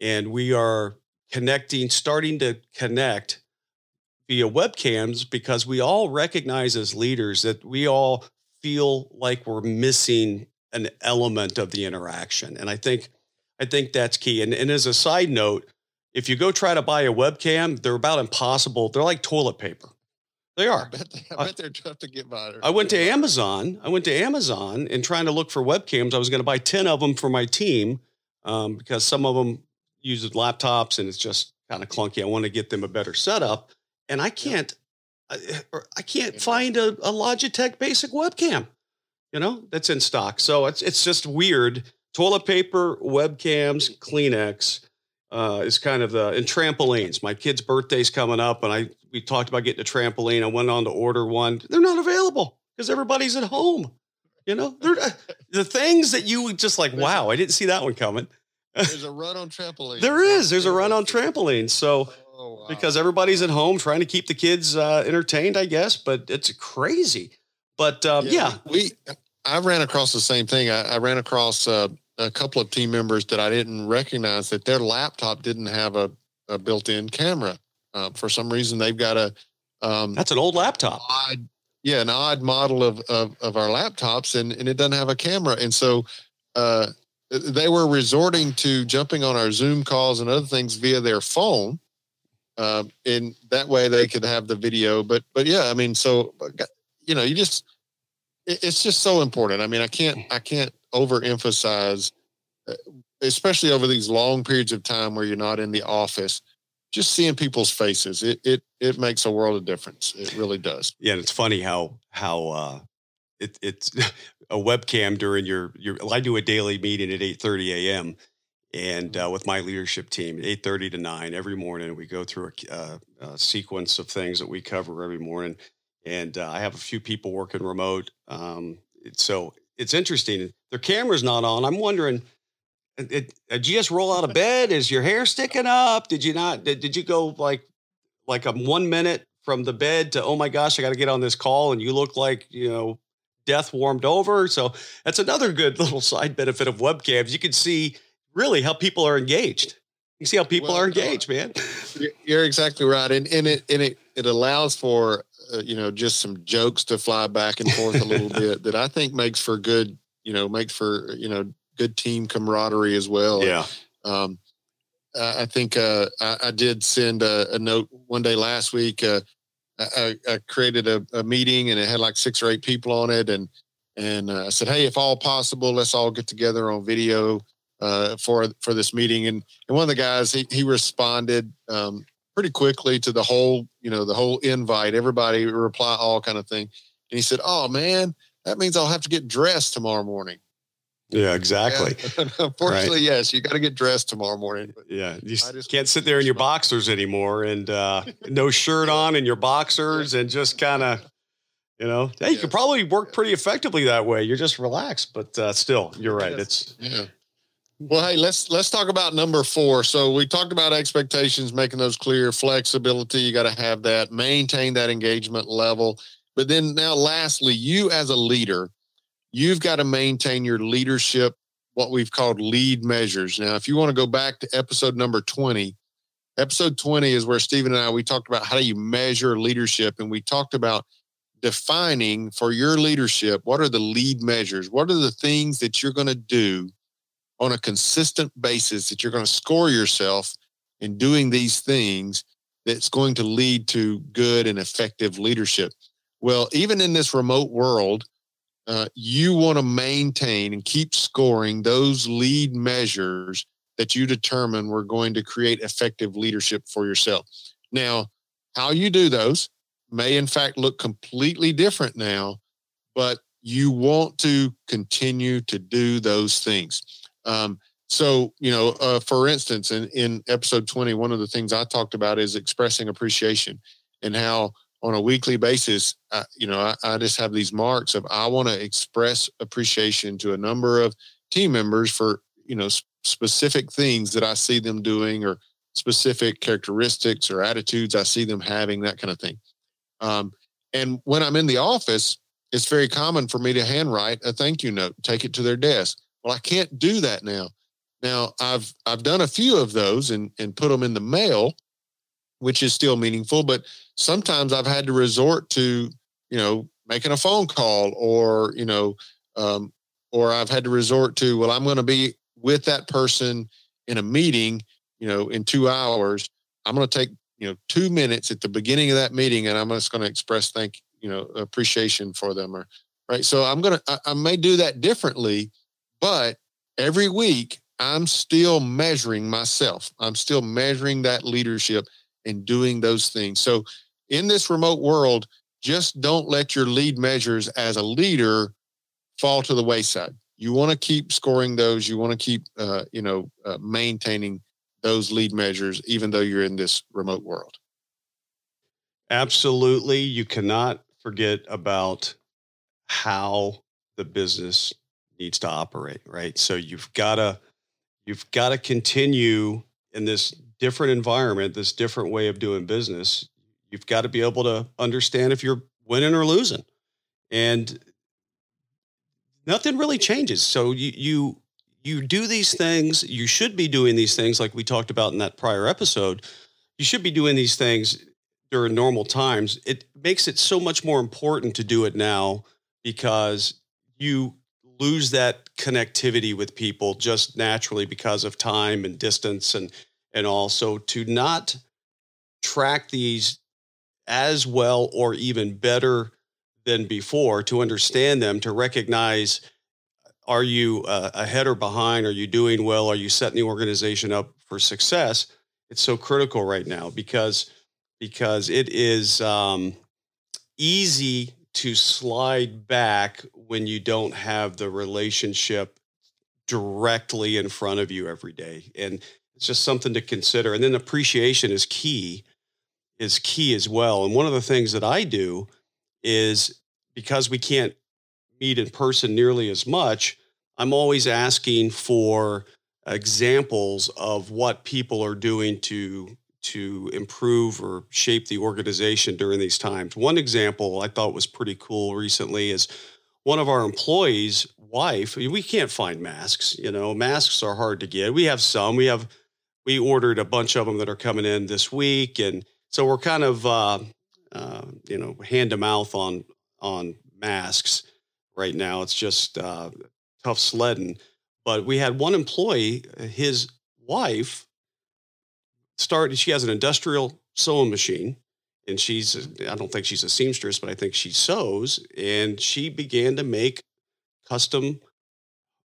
and we are connecting, starting to connect via webcams because we all recognize as leaders that we all feel like we're missing an element of the interaction. And I think I think that's key. And, and as a side note, if you go try to buy a webcam, they're about impossible. They're like toilet paper. They are. I bet, they, I bet they're tough to get by. I went to Amazon. I went to Amazon and trying to look for webcams. I was going to buy 10 of them for my team um, because some of them use laptops and it's just kind of clunky. I want to get them a better setup and I can't, I, I can't find a, a Logitech basic webcam, you know, that's in stock. So it's it's just weird. Toilet paper, webcams, Kleenex uh, is kind of the and trampolines. My kid's birthday's coming up, and I we talked about getting a trampoline. I went on to order one. They're not available because everybody's at home. You know, they're uh, the things that you would just like. Wow, I didn't see that one coming. There's a run on trampoline. there is. There's a run on trampolines. So Oh, because everybody's at home trying to keep the kids uh, entertained, I guess. But it's crazy. But um, yeah, yeah, we. I ran across the same thing. I, I ran across uh, a couple of team members that I didn't recognize that their laptop didn't have a, a built-in camera. Uh, for some reason, they've got a. Um, That's an old laptop. Odd, yeah, an odd model of, of, of our laptops, and and it doesn't have a camera, and so. Uh, they were resorting to jumping on our Zoom calls and other things via their phone, um, and that way they could have the video. But but yeah, I mean, so you know, you just it's just so important. I mean, I can't I can't overemphasize, uh, especially over these long periods of time where you're not in the office. Just seeing people's faces, it it it makes a world of difference. It really does. Yeah, and it's funny how how uh, it, it's a webcam during your your. I do a daily meeting at eight thirty a.m and uh, with my leadership team 8.30 to 9 every morning we go through a, uh, a sequence of things that we cover every morning and uh, i have a few people working remote um, so it's interesting their camera's not on i'm wondering it, it, did you just roll out of bed? Is your hair sticking up? Did you not did, did you go like like a one minute from the bed to oh my gosh i got to get on this call and you look like you know death warmed over? So that's another good little side benefit of webcams you can see really how people are engaged. You see how people well, are engaged, man. You're exactly right, and and it and it it allows for uh, you know just some jokes to fly back and forth a little bit that I think makes for good you know makes for you know good team camaraderie as well. Yeah. Um, I think uh, I, I, did send a, a, note one day last week. Uh, I, I, created a, a, meeting and it had like six or eight people on it, and and uh, I said, "Hey, if all possible, let's all get together on video uh, for for this meeting." And and one of the guys he he responded um, pretty quickly to the whole you know the whole invite, everybody reply all kind of thing, and he said, "Oh man, that means I'll have to get dressed tomorrow morning." Yeah, exactly. Yeah. Unfortunately, right. yes, you got to get dressed tomorrow morning. yeah, you just, can't sit there in your boxers anymore and uh, no shirt on and your boxers and just kind of, you know, hey, you could probably work pretty effectively that way. You're just relaxed, but uh, still, you're right. It's yeah. Well, hey, let's let's talk about number four. So we talked about expectations, making those clear, flexibility. You got to have that, maintain that engagement level. But then now, lastly, you as a leader you've got to maintain your leadership, what we've called lead measures. Now, if you want to go back to episode number 20, episode 20 is where Steven and I we talked about how do you measure leadership and we talked about defining for your leadership what are the lead measures? What are the things that you're going to do on a consistent basis that you're going to score yourself in doing these things that's going to lead to good and effective leadership. Well, even in this remote world, uh, you want to maintain and keep scoring those lead measures that you determine we're going to create effective leadership for yourself. Now, how you do those may in fact look completely different now, but you want to continue to do those things. Um, so, you know, uh, for instance, in, in episode 20, one of the things I talked about is expressing appreciation and how on a weekly basis, I, you know, I, I just have these marks of I want to express appreciation to a number of team members for, you know, specific things that I see them doing or specific characteristics or attitudes I see them having, that kind of thing. Um, and when I'm in the office, it's very common for me to handwrite a thank you note, take it to their desk. Well, I can't do that now. Now I've I've done a few of those and and put them in the mail, which is still meaningful. But sometimes I've had to resort to, you know, making a phone call or, you know, um, or I've had to resort to, well, I'm going to be with that person in a meeting, you know, in two hours. I'm going to take, you know, two minutes at the beginning of that meeting and I'm just going to express thank, you know, appreciation for them or, right. So I'm going to, I, I may do that differently, but every week I'm still measuring myself. I'm still measuring that leadership and doing those things. So in this remote world, just don't let your lead measures as a leader fall to the wayside. You want to keep scoring those. You want to keep, uh, you know, uh, maintaining those lead measures, even though you're in this remote world. Absolutely. You cannot forget about how the business needs to operate, right? So you've got to, you've got to continue in this different environment, this different way of doing business, you've got to be able to understand if you're winning or losing. And nothing really changes. So you you you do these things, you should be doing these things like we talked about in that prior episode. You should be doing these things during normal times. It makes it so much more important to do it now because you lose that connectivity with people just naturally because of time and distance and and also to not track these as well or even better than before to understand them to recognize are you uh, ahead or behind? Are you doing well? Are you setting the organization up for success? It's so critical right now because because it is um, easy to slide back when you don't have the relationship directly in front of you every day and it's just something to consider. And then appreciation is key, is key as well. And one of the things that I do is because we can't meet in person nearly as much, I'm always asking for examples of what people are doing to to improve or shape the organization during these times. One example I thought was pretty cool recently is one of our employees' wife. We can't find masks, you know, masks are hard to get. We have some. We have we ordered a bunch of them that are coming in this week, and so we're kind of uh, uh, you know, hand to mouth on on masks right now. It's just uh, tough sledding. But we had one employee, his wife started. She has an industrial sewing machine, and she's I don't think she's a seamstress, but I think she sews, and she began to make custom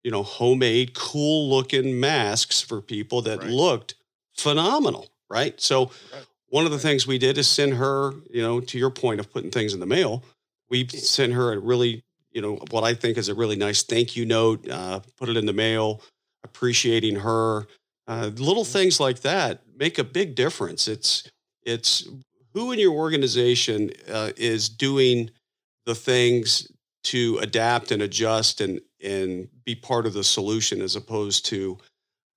you know, homemade, cool looking masks for people that right. looked phenomenal, right? So right. one of the things we did is send her, you know, to your point of putting things in the mail, we sent her a really, you know, what I think is a really nice thank you note, uh, put it in the mail, appreciating her. Uh, little mm-hmm. things like that make a big difference. It's it's who in your organization uh, is doing the things to adapt and adjust and and be part of the solution as opposed to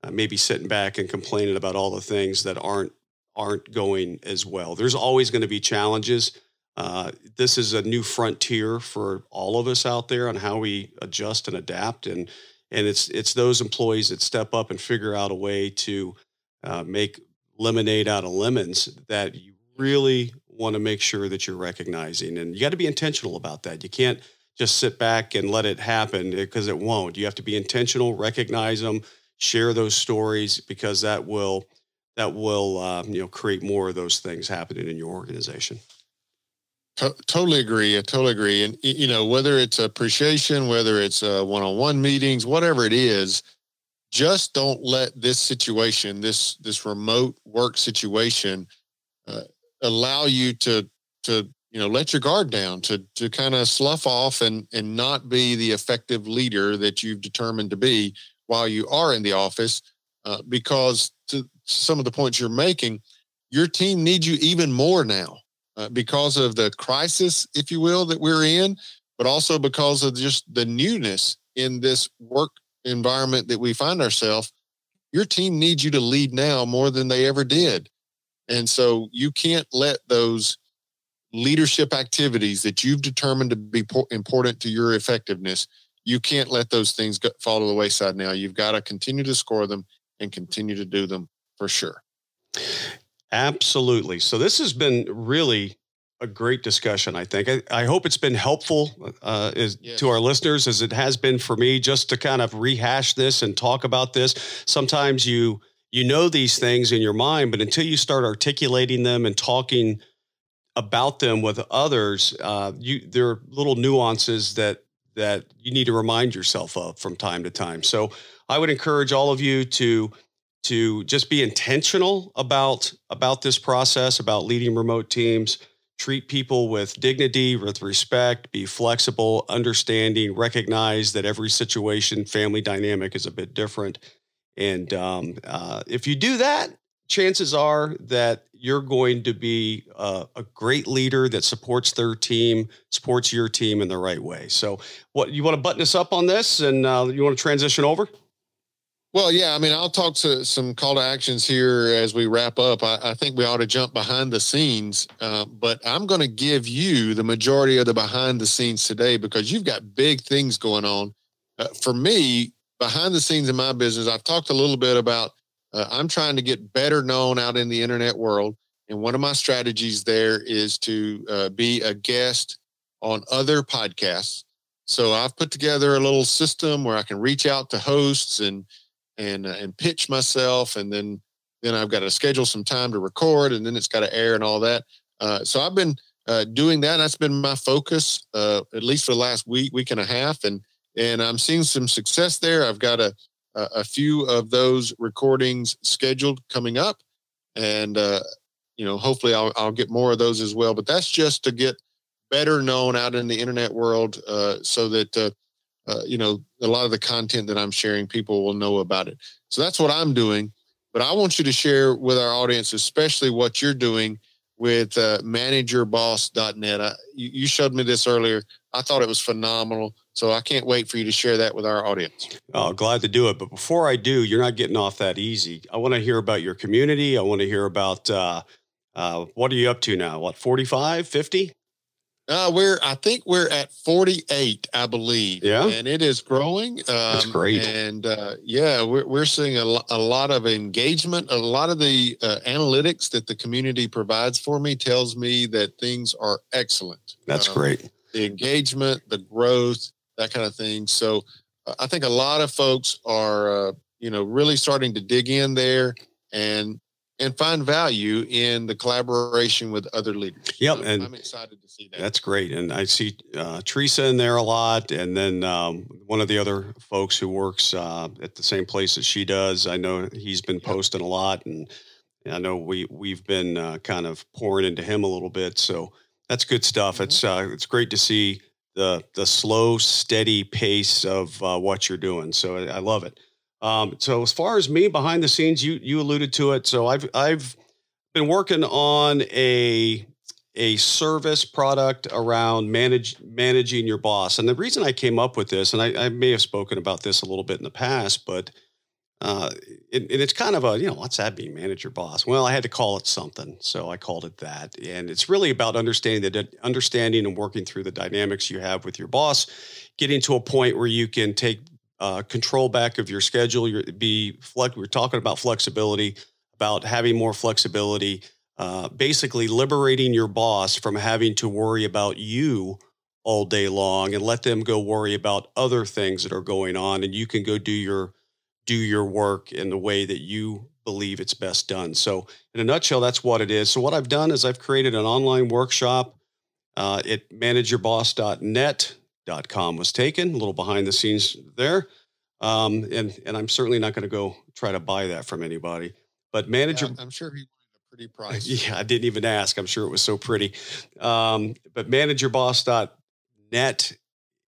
uh, maybe sitting back and complaining about all the things that aren't aren't going as well. There's always going to be challenges. Uh, this is a new frontier for all of us out there on how we adjust and adapt, and and it's it's those employees that step up and figure out a way to uh, make lemonade out of lemons that you really want to make sure that you're recognizing, and you got to be intentional about that. You can't just sit back and let it happen because it won't. You have to be intentional, recognize them, share those stories because that will that will um, you know create more of those things happening in your organization. totally agree. I totally agree. And you know whether it's appreciation, whether it's uh, one-on-one meetings, whatever it is, just don't let this situation, this this remote work situation, uh, allow you to to you know let your guard down to to kind of slough off and and not be the effective leader that you've determined to be while you are in the office uh, because to some of the points you're making your team needs you even more now uh, because of the crisis if you will that we're in but also because of just the newness in this work environment that we find ourselves. Your team needs you to lead now more than they ever did and so you can't let those leadership activities that you've determined to be important to your effectiveness, you can't let those things go, fall to the wayside now. You've got to continue to score them and continue to do them for sure. Absolutely. So this has been really a great discussion. I think. I, I hope it's been helpful uh, is, yes. to our listeners, as it has been for me, just to kind of rehash this and talk about this. Sometimes you you know these things in your mind, but until you start articulating them and talking about them with others, uh, you there are little nuances that that you need to remind yourself of from time to time. So I would encourage all of you to to just be intentional about about this process, about leading remote teams. Treat people with dignity, with respect, be flexible, understanding, recognize that every situation, family dynamic is a bit different. And um, uh, if you do that, chances are that you're going to be a, a, great leader that supports their team, supports your team in the right way. So, what you want to button us up on this, and uh, you want to transition over? Well, yeah. I mean, I'll talk to some call to actions here as we wrap up. I, I think we ought to jump behind the scenes, uh, but I'm going to give you the majority of the behind the scenes today because you've got big things going on. Uh, for me, behind the scenes in my business, I've talked a little bit about uh, I'm trying to get better known out in the internet world. And one of my strategies there is to uh, be a guest on other podcasts. So I've put together a little system where I can reach out to hosts and and uh, and pitch myself, and then then I've got to schedule some time to record, and then it's got to air and all that. Uh, so I've been uh, doing that. That's been my focus, uh, at least for the last week, week and a half, and and I'm seeing some success there. I've got a a few of those recordings scheduled coming up, and uh, you know, hopefully, I'll I'll get more of those as well. But that's just to get better known out in the internet world, uh, so that uh, uh, you know a lot of the content that I'm sharing, people will know about it. So that's what I'm doing. But I want you to share with our audience, especially what you're doing with uh, manageyourboss.net. I, you, you showed me this earlier. I thought it was phenomenal. So I can't wait for you to share that with our audience. Oh, glad to do it. But before I do, you're not getting off that easy. I want to hear about your community. I want to hear about uh, uh, what are you up to now? What, 45, 50? Uh, we're, I think we're at 48, I believe. Yeah. And it is growing. Um, That's great. And uh, yeah, we're, we're seeing a, lo- a lot of engagement. A lot of the uh, analytics that the community provides for me tells me that things are excellent. That's Um, great. The engagement, the growth, that kind of thing. So uh, I think a lot of folks are, uh, you know, really starting to dig in there and and find value in the collaboration with other leaders. Yep, So and I'm excited to see that. That's great. And I see uh, Teresa in there a lot. And then um, one of the other folks who works uh, at the same place that she does, I know he's been posting a lot. And I know we, we've been uh, kind of pouring into him a little bit. So that's good stuff. Mhm. It's, uh, it's great to see the, the slow, steady pace of uh, what you're doing. So I, I love it. Um, so as far as me behind the scenes, you, you alluded to it. So I've, I've been working on a, a service product around manage managing your boss. And the reason I came up with this, and I, I may have spoken about this a little bit in the past, but uh, and it's kind of a, you know, what's that mean, manager boss? Well, I had to call it something, so I called it that. And it's really about understanding the understanding and working through the dynamics you have with your boss, getting to a point where you can take uh, control back of your schedule. Your be flex. We're talking about flexibility, about having more flexibility uh, basically liberating your boss from having to worry about you all day long and let them go worry about other things that are going on and you can go do your do your work in the way that you believe it's best done so in a nutshell that's what it is so what i've done is i've created an online workshop uh, at manageyourboss.net.com was taken a little behind the scenes there um, and and i'm certainly not going to go try to buy that from anybody but manager, Yeah, I'm sure he wanted a pretty price. yeah, I didn't even ask. I'm sure it was so pretty. Um, but manageyourboss.net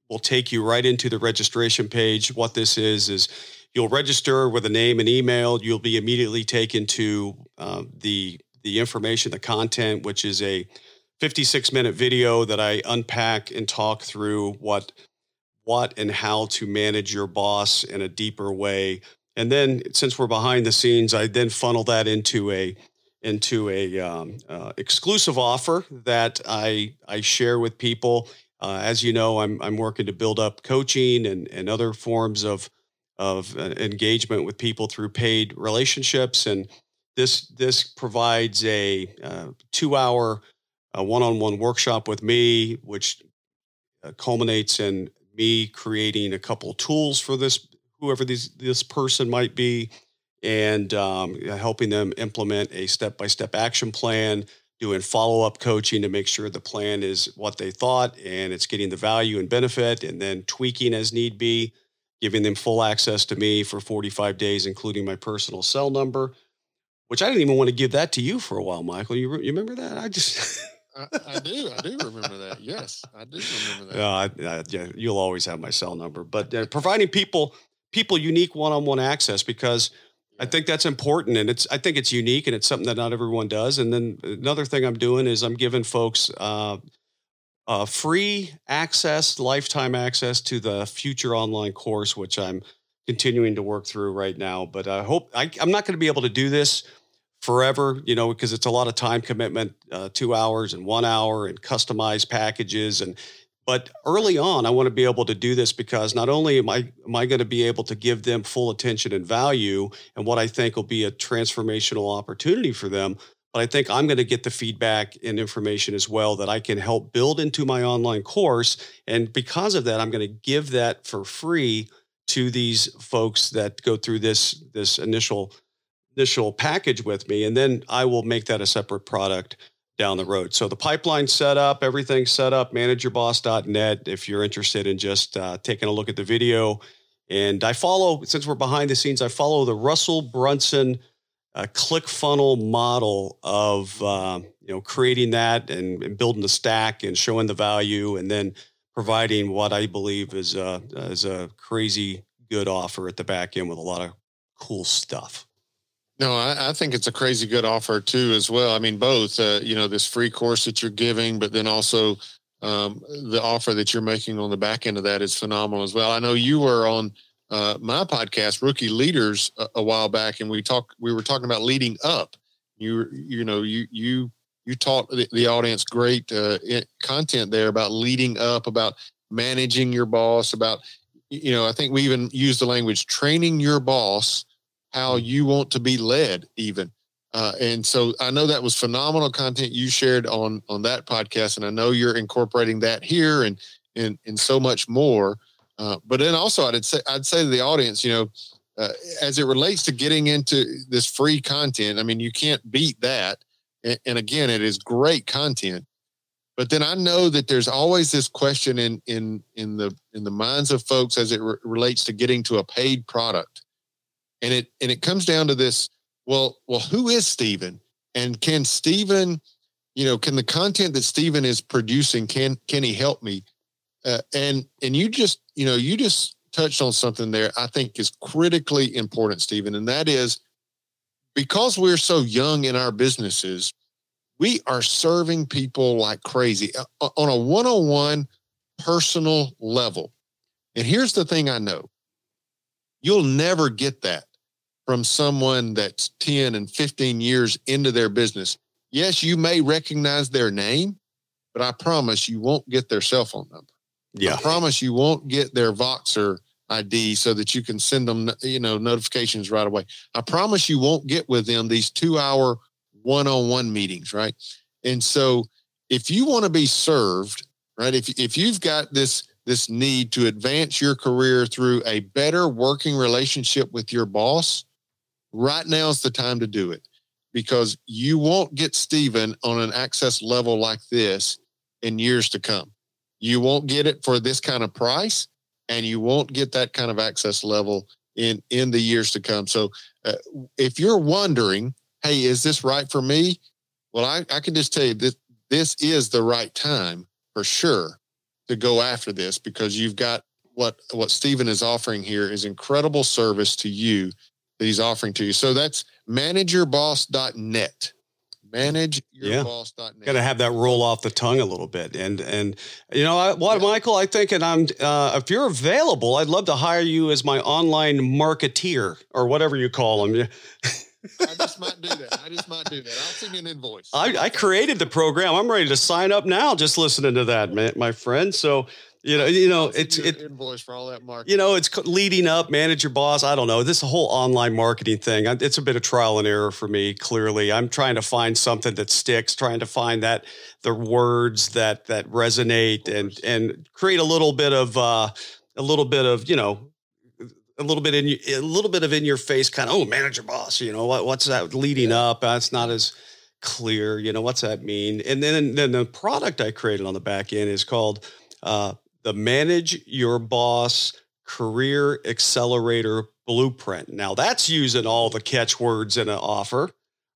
will take you right into the registration page. What this is, is you'll register with a name and email. You'll be immediately taken to uh, the, the information, the content, which is a 56 minute video that I unpack and talk through what, what and how to manage your boss in a deeper way. And then since we're behind the scenes, I then funnel that into a into a um, uh, exclusive offer that I I share with people. Uh, as you know, I'm I'm working to build up coaching and and other forms of of uh, engagement with people through paid relationships, and this this provides a uh, two hour uh, one on one workshop with me, which uh, culminates in me creating a couple tools for this whoever this this person might be and um, helping them implement a step by step action plan, doing follow up coaching to make sure the plan is what they thought and it's getting the value and benefit, and then tweaking as need be, giving them full access to me for 45 days, including my personal cell number, which I didn't even want to give that to you for a while, Michael. You, re- you remember that? I just. I, I do. I do remember that. Yes, I do remember that. Yeah, I, I, yeah, you'll always have my cell number, but uh, providing people people unique one-on-one access because I think that's important, and it's I think it's unique, and it's something that not everyone does. And then another thing I'm doing is I'm giving folks uh, uh, free access, lifetime access to the future online course, which I'm continuing to work through right now. But I hope I, I'm not going to be able to do this forever, you know, because it's a lot of time commitment, uh, two hours and one hour and customized packages. And, but early on, I want to be able to do this because not only am I, am I going to be able to give them full attention and value and what I think will be a transformational opportunity for them, but I think I'm going to get the feedback and information as well that I can help build into my online course. And because of that, I'm going to give that for free to these folks that go through this, this initial initial package with me, and then I will make that a separate product down the road. So the pipeline set up, everything set up, manageyourboss.net if you're interested in just uh, taking a look at the video. And I follow, since we're behind the scenes, I follow the Russell Brunson uh, click funnel model of uh, you know creating that and, and, building the stack and showing the value and then providing what I believe is a, is a crazy good offer at the back end with a lot of cool stuff. No, I, I, think it's a crazy good offer too, as well. I mean, both, uh, you know, this free course that you're giving, but then also um, the offer that you're making on the back end of that is phenomenal as well. I know you were on uh, my podcast, Rookie Leaders, a, a, while back, and we talked. We were talking about leading up. You, you know, you you you taught the, the audience great uh, content there about leading up, about managing your boss, about you know, I think we even use the language training your boss how you want to be led, even. Uh, and so I know that was phenomenal content you shared on on that podcast, and I know you're incorporating that here and and and so much more. Uh, but then also, I'd say I'd say to the audience, you know, uh, as it relates to getting into this free content, I mean, you can't beat that. And, and again, it is great content. But then I know that there's always this question in in in the in the minds of folks as it re- relates to getting to a paid product, and it and it comes down to this well, well, who is Steven? And can Steven, you know, can the content that Steven is producing, can can he help me? Uh, and and you just, you know, you just touched on something there I think is critically important, Steven, and that is because we're so young in our businesses, we are serving people like crazy uh, on a one-on-one personal level. And here's the thing I know. You'll never get that from someone that's 10 and 15 years into their business. Yes, you may recognize their name, but I promise you won't get their cell phone number. Yeah. I promise you won't get their Voxer ID so that you can send them, you know, notifications right away. I promise you won't get with them these two hour one on one meetings, right? And so if you want to be served, right, if, if you've got this, this need to advance your career through a better working relationship with your boss, right now is the time to do it because you won't get Steven on an access level like this in years to come. You won't get it for this kind of price, and you won't get that kind of access level in in the years to come. So, uh, if you're wondering, hey, is this right for me? Well, I, I can just tell you that this is the right time for sure to go after this because you've got what what Steven is offering here is incredible service to you that he's offering to you. So that's manageyourboss.net. Manageyourboss.net. Yeah. Got to have that roll off the tongue a little bit. And, and you know, I, what, yeah. Michael, I think, and I'm, uh, if you're available, I'd love to hire you as my online marketeer or whatever you call them. I just might do that. I just might do that. I'll send you an invoice. I, I created the program. I'm ready to sign up now just listening to that, man, my friend. So you know, you know, it's it invoice for all that marketing. You know, it's leading up, manage your boss. I don't know. This whole online marketing thing, it's a bit of trial and error for me. Clearly, I'm trying to find something that sticks, trying to find that the words that that resonate, and and create a little bit of uh, a little bit of you know a little bit in a little bit of in your face kind of oh manager boss you know what, what's that leading yeah. up that's not as clear you know what's that mean and then then the product i created on the back end is called uh, the Manage Your Boss Career Accelerator Blueprint. Now, that's using all the catchwords in an offer,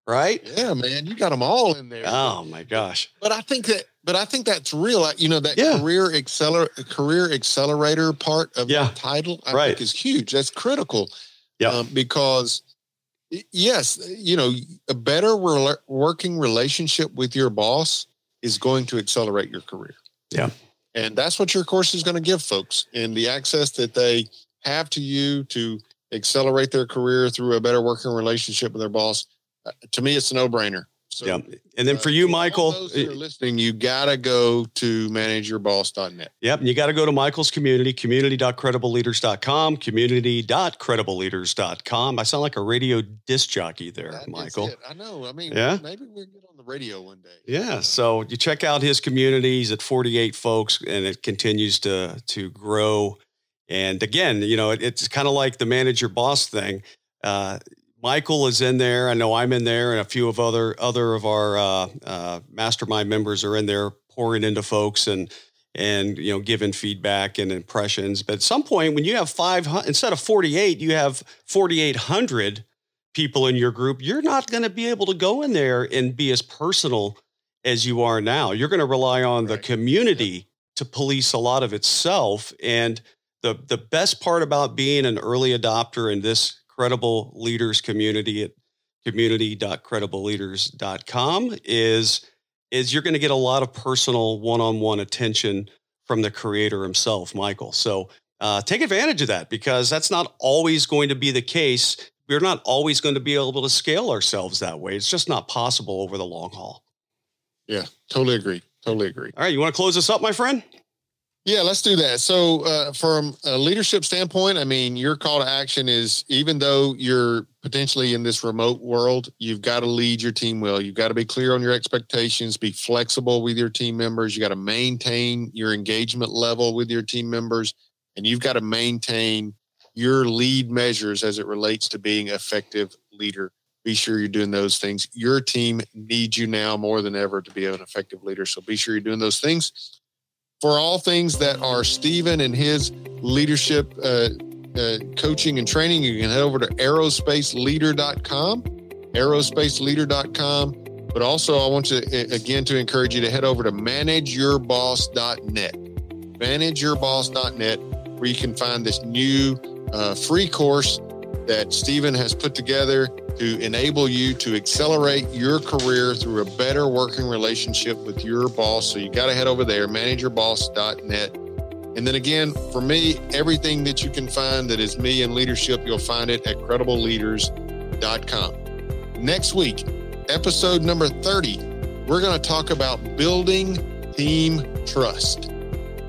right? Yeah, man, you got them all in there. Oh my gosh! But I think that, but I think that's real. You know, that yeah. career accelerator, career accelerator part of yeah. the title, I right. think is huge. That's critical. Yeah, um, because yes, you know, a better re- working relationship with your boss is going to accelerate your career. Yeah. And that's what your course is going to give folks and the access that they have to you to accelerate their career through a better working relationship with their boss. Uh, to me, it's a no brainer. So, yeah. And then for you, uh, Michael, those that are listening, you got to go to manageyourboss.net. Yep. And you got to go to Michael's community, community.credibleleaders.com, community.credibleleaders.com. I sound like a radio disc jockey there, that Michael. I know. I mean, yeah. maybe we'll get on the radio one day. Yeah. So you check out his community. He's at 48 folks and it continues to, to grow. And again, you know, it, it's kind of like the manager boss thing. Uh, Michael is in there. I know I'm in there, and a few of other other of our uh, uh, mastermind members are in there, pouring into folks and and you know giving feedback and impressions. But at some point, when you have five instead of 48, you have 4,800 people in your group. You're not going to be able to go in there and be as personal as you are now. You're going to rely on right. the community yeah. to police a lot of itself. And the the best part about being an early adopter in this credible leaders community at community.credibleleaders.com is is you're going to get a lot of personal one-on-one attention from the creator himself michael so uh, take advantage of that because that's not always going to be the case we're not always going to be able to scale ourselves that way it's just not possible over the long haul Yeah, totally agree. Totally agree. All right. You want to close this up, my friend? Yeah, let's do that. So, uh, from a leadership standpoint, I mean, your call to action is even though you're potentially in this remote world, you've got to lead your team well. You've got to be clear on your expectations, be flexible with your team members. You got to maintain your engagement level with your team members, and you've got to maintain your lead measures as it relates to being effective leader. Be sure you're doing those things. Your team needs you now more than ever to be an effective leader. So be sure you're doing those things for all things that are Steven and his leadership uh, uh, coaching and training, you can head over to aerospaceleader.com, aerospaceleader.com. But also, I want to again to encourage you to head over to manageyourboss.net, manageyourboss.net, where you can find this new uh, free course that Steven has put together to enable you to accelerate your career through a better working relationship with your boss. So you got to head over there, manageyourboss.net. And then again, for me, everything that you can find that is me and leadership, you'll find it at credibleleaders.com. Next week, episode number 30, we're going to talk about building team trust.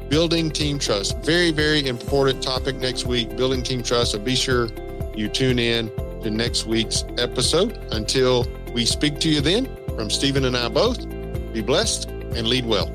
Building team trust. Very, very important topic next week, building team trust. So be sure you tune in to next week's episode. Until we speak to you then, from Steven and I both, be blessed and lead well.